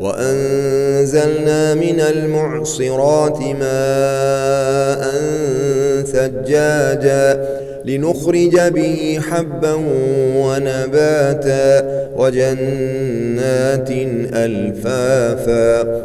وأنزلنا من المعصرات ماء ثجاجا لنخرج به حبا ونباتا وجنات ألفافا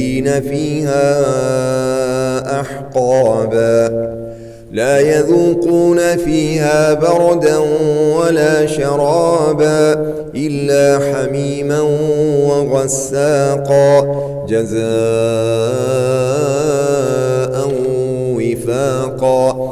فيها أحقابا. لا يذوقون فيها بردا ولا شرابا إلا حميما وغساقا. جزاء وفاقا.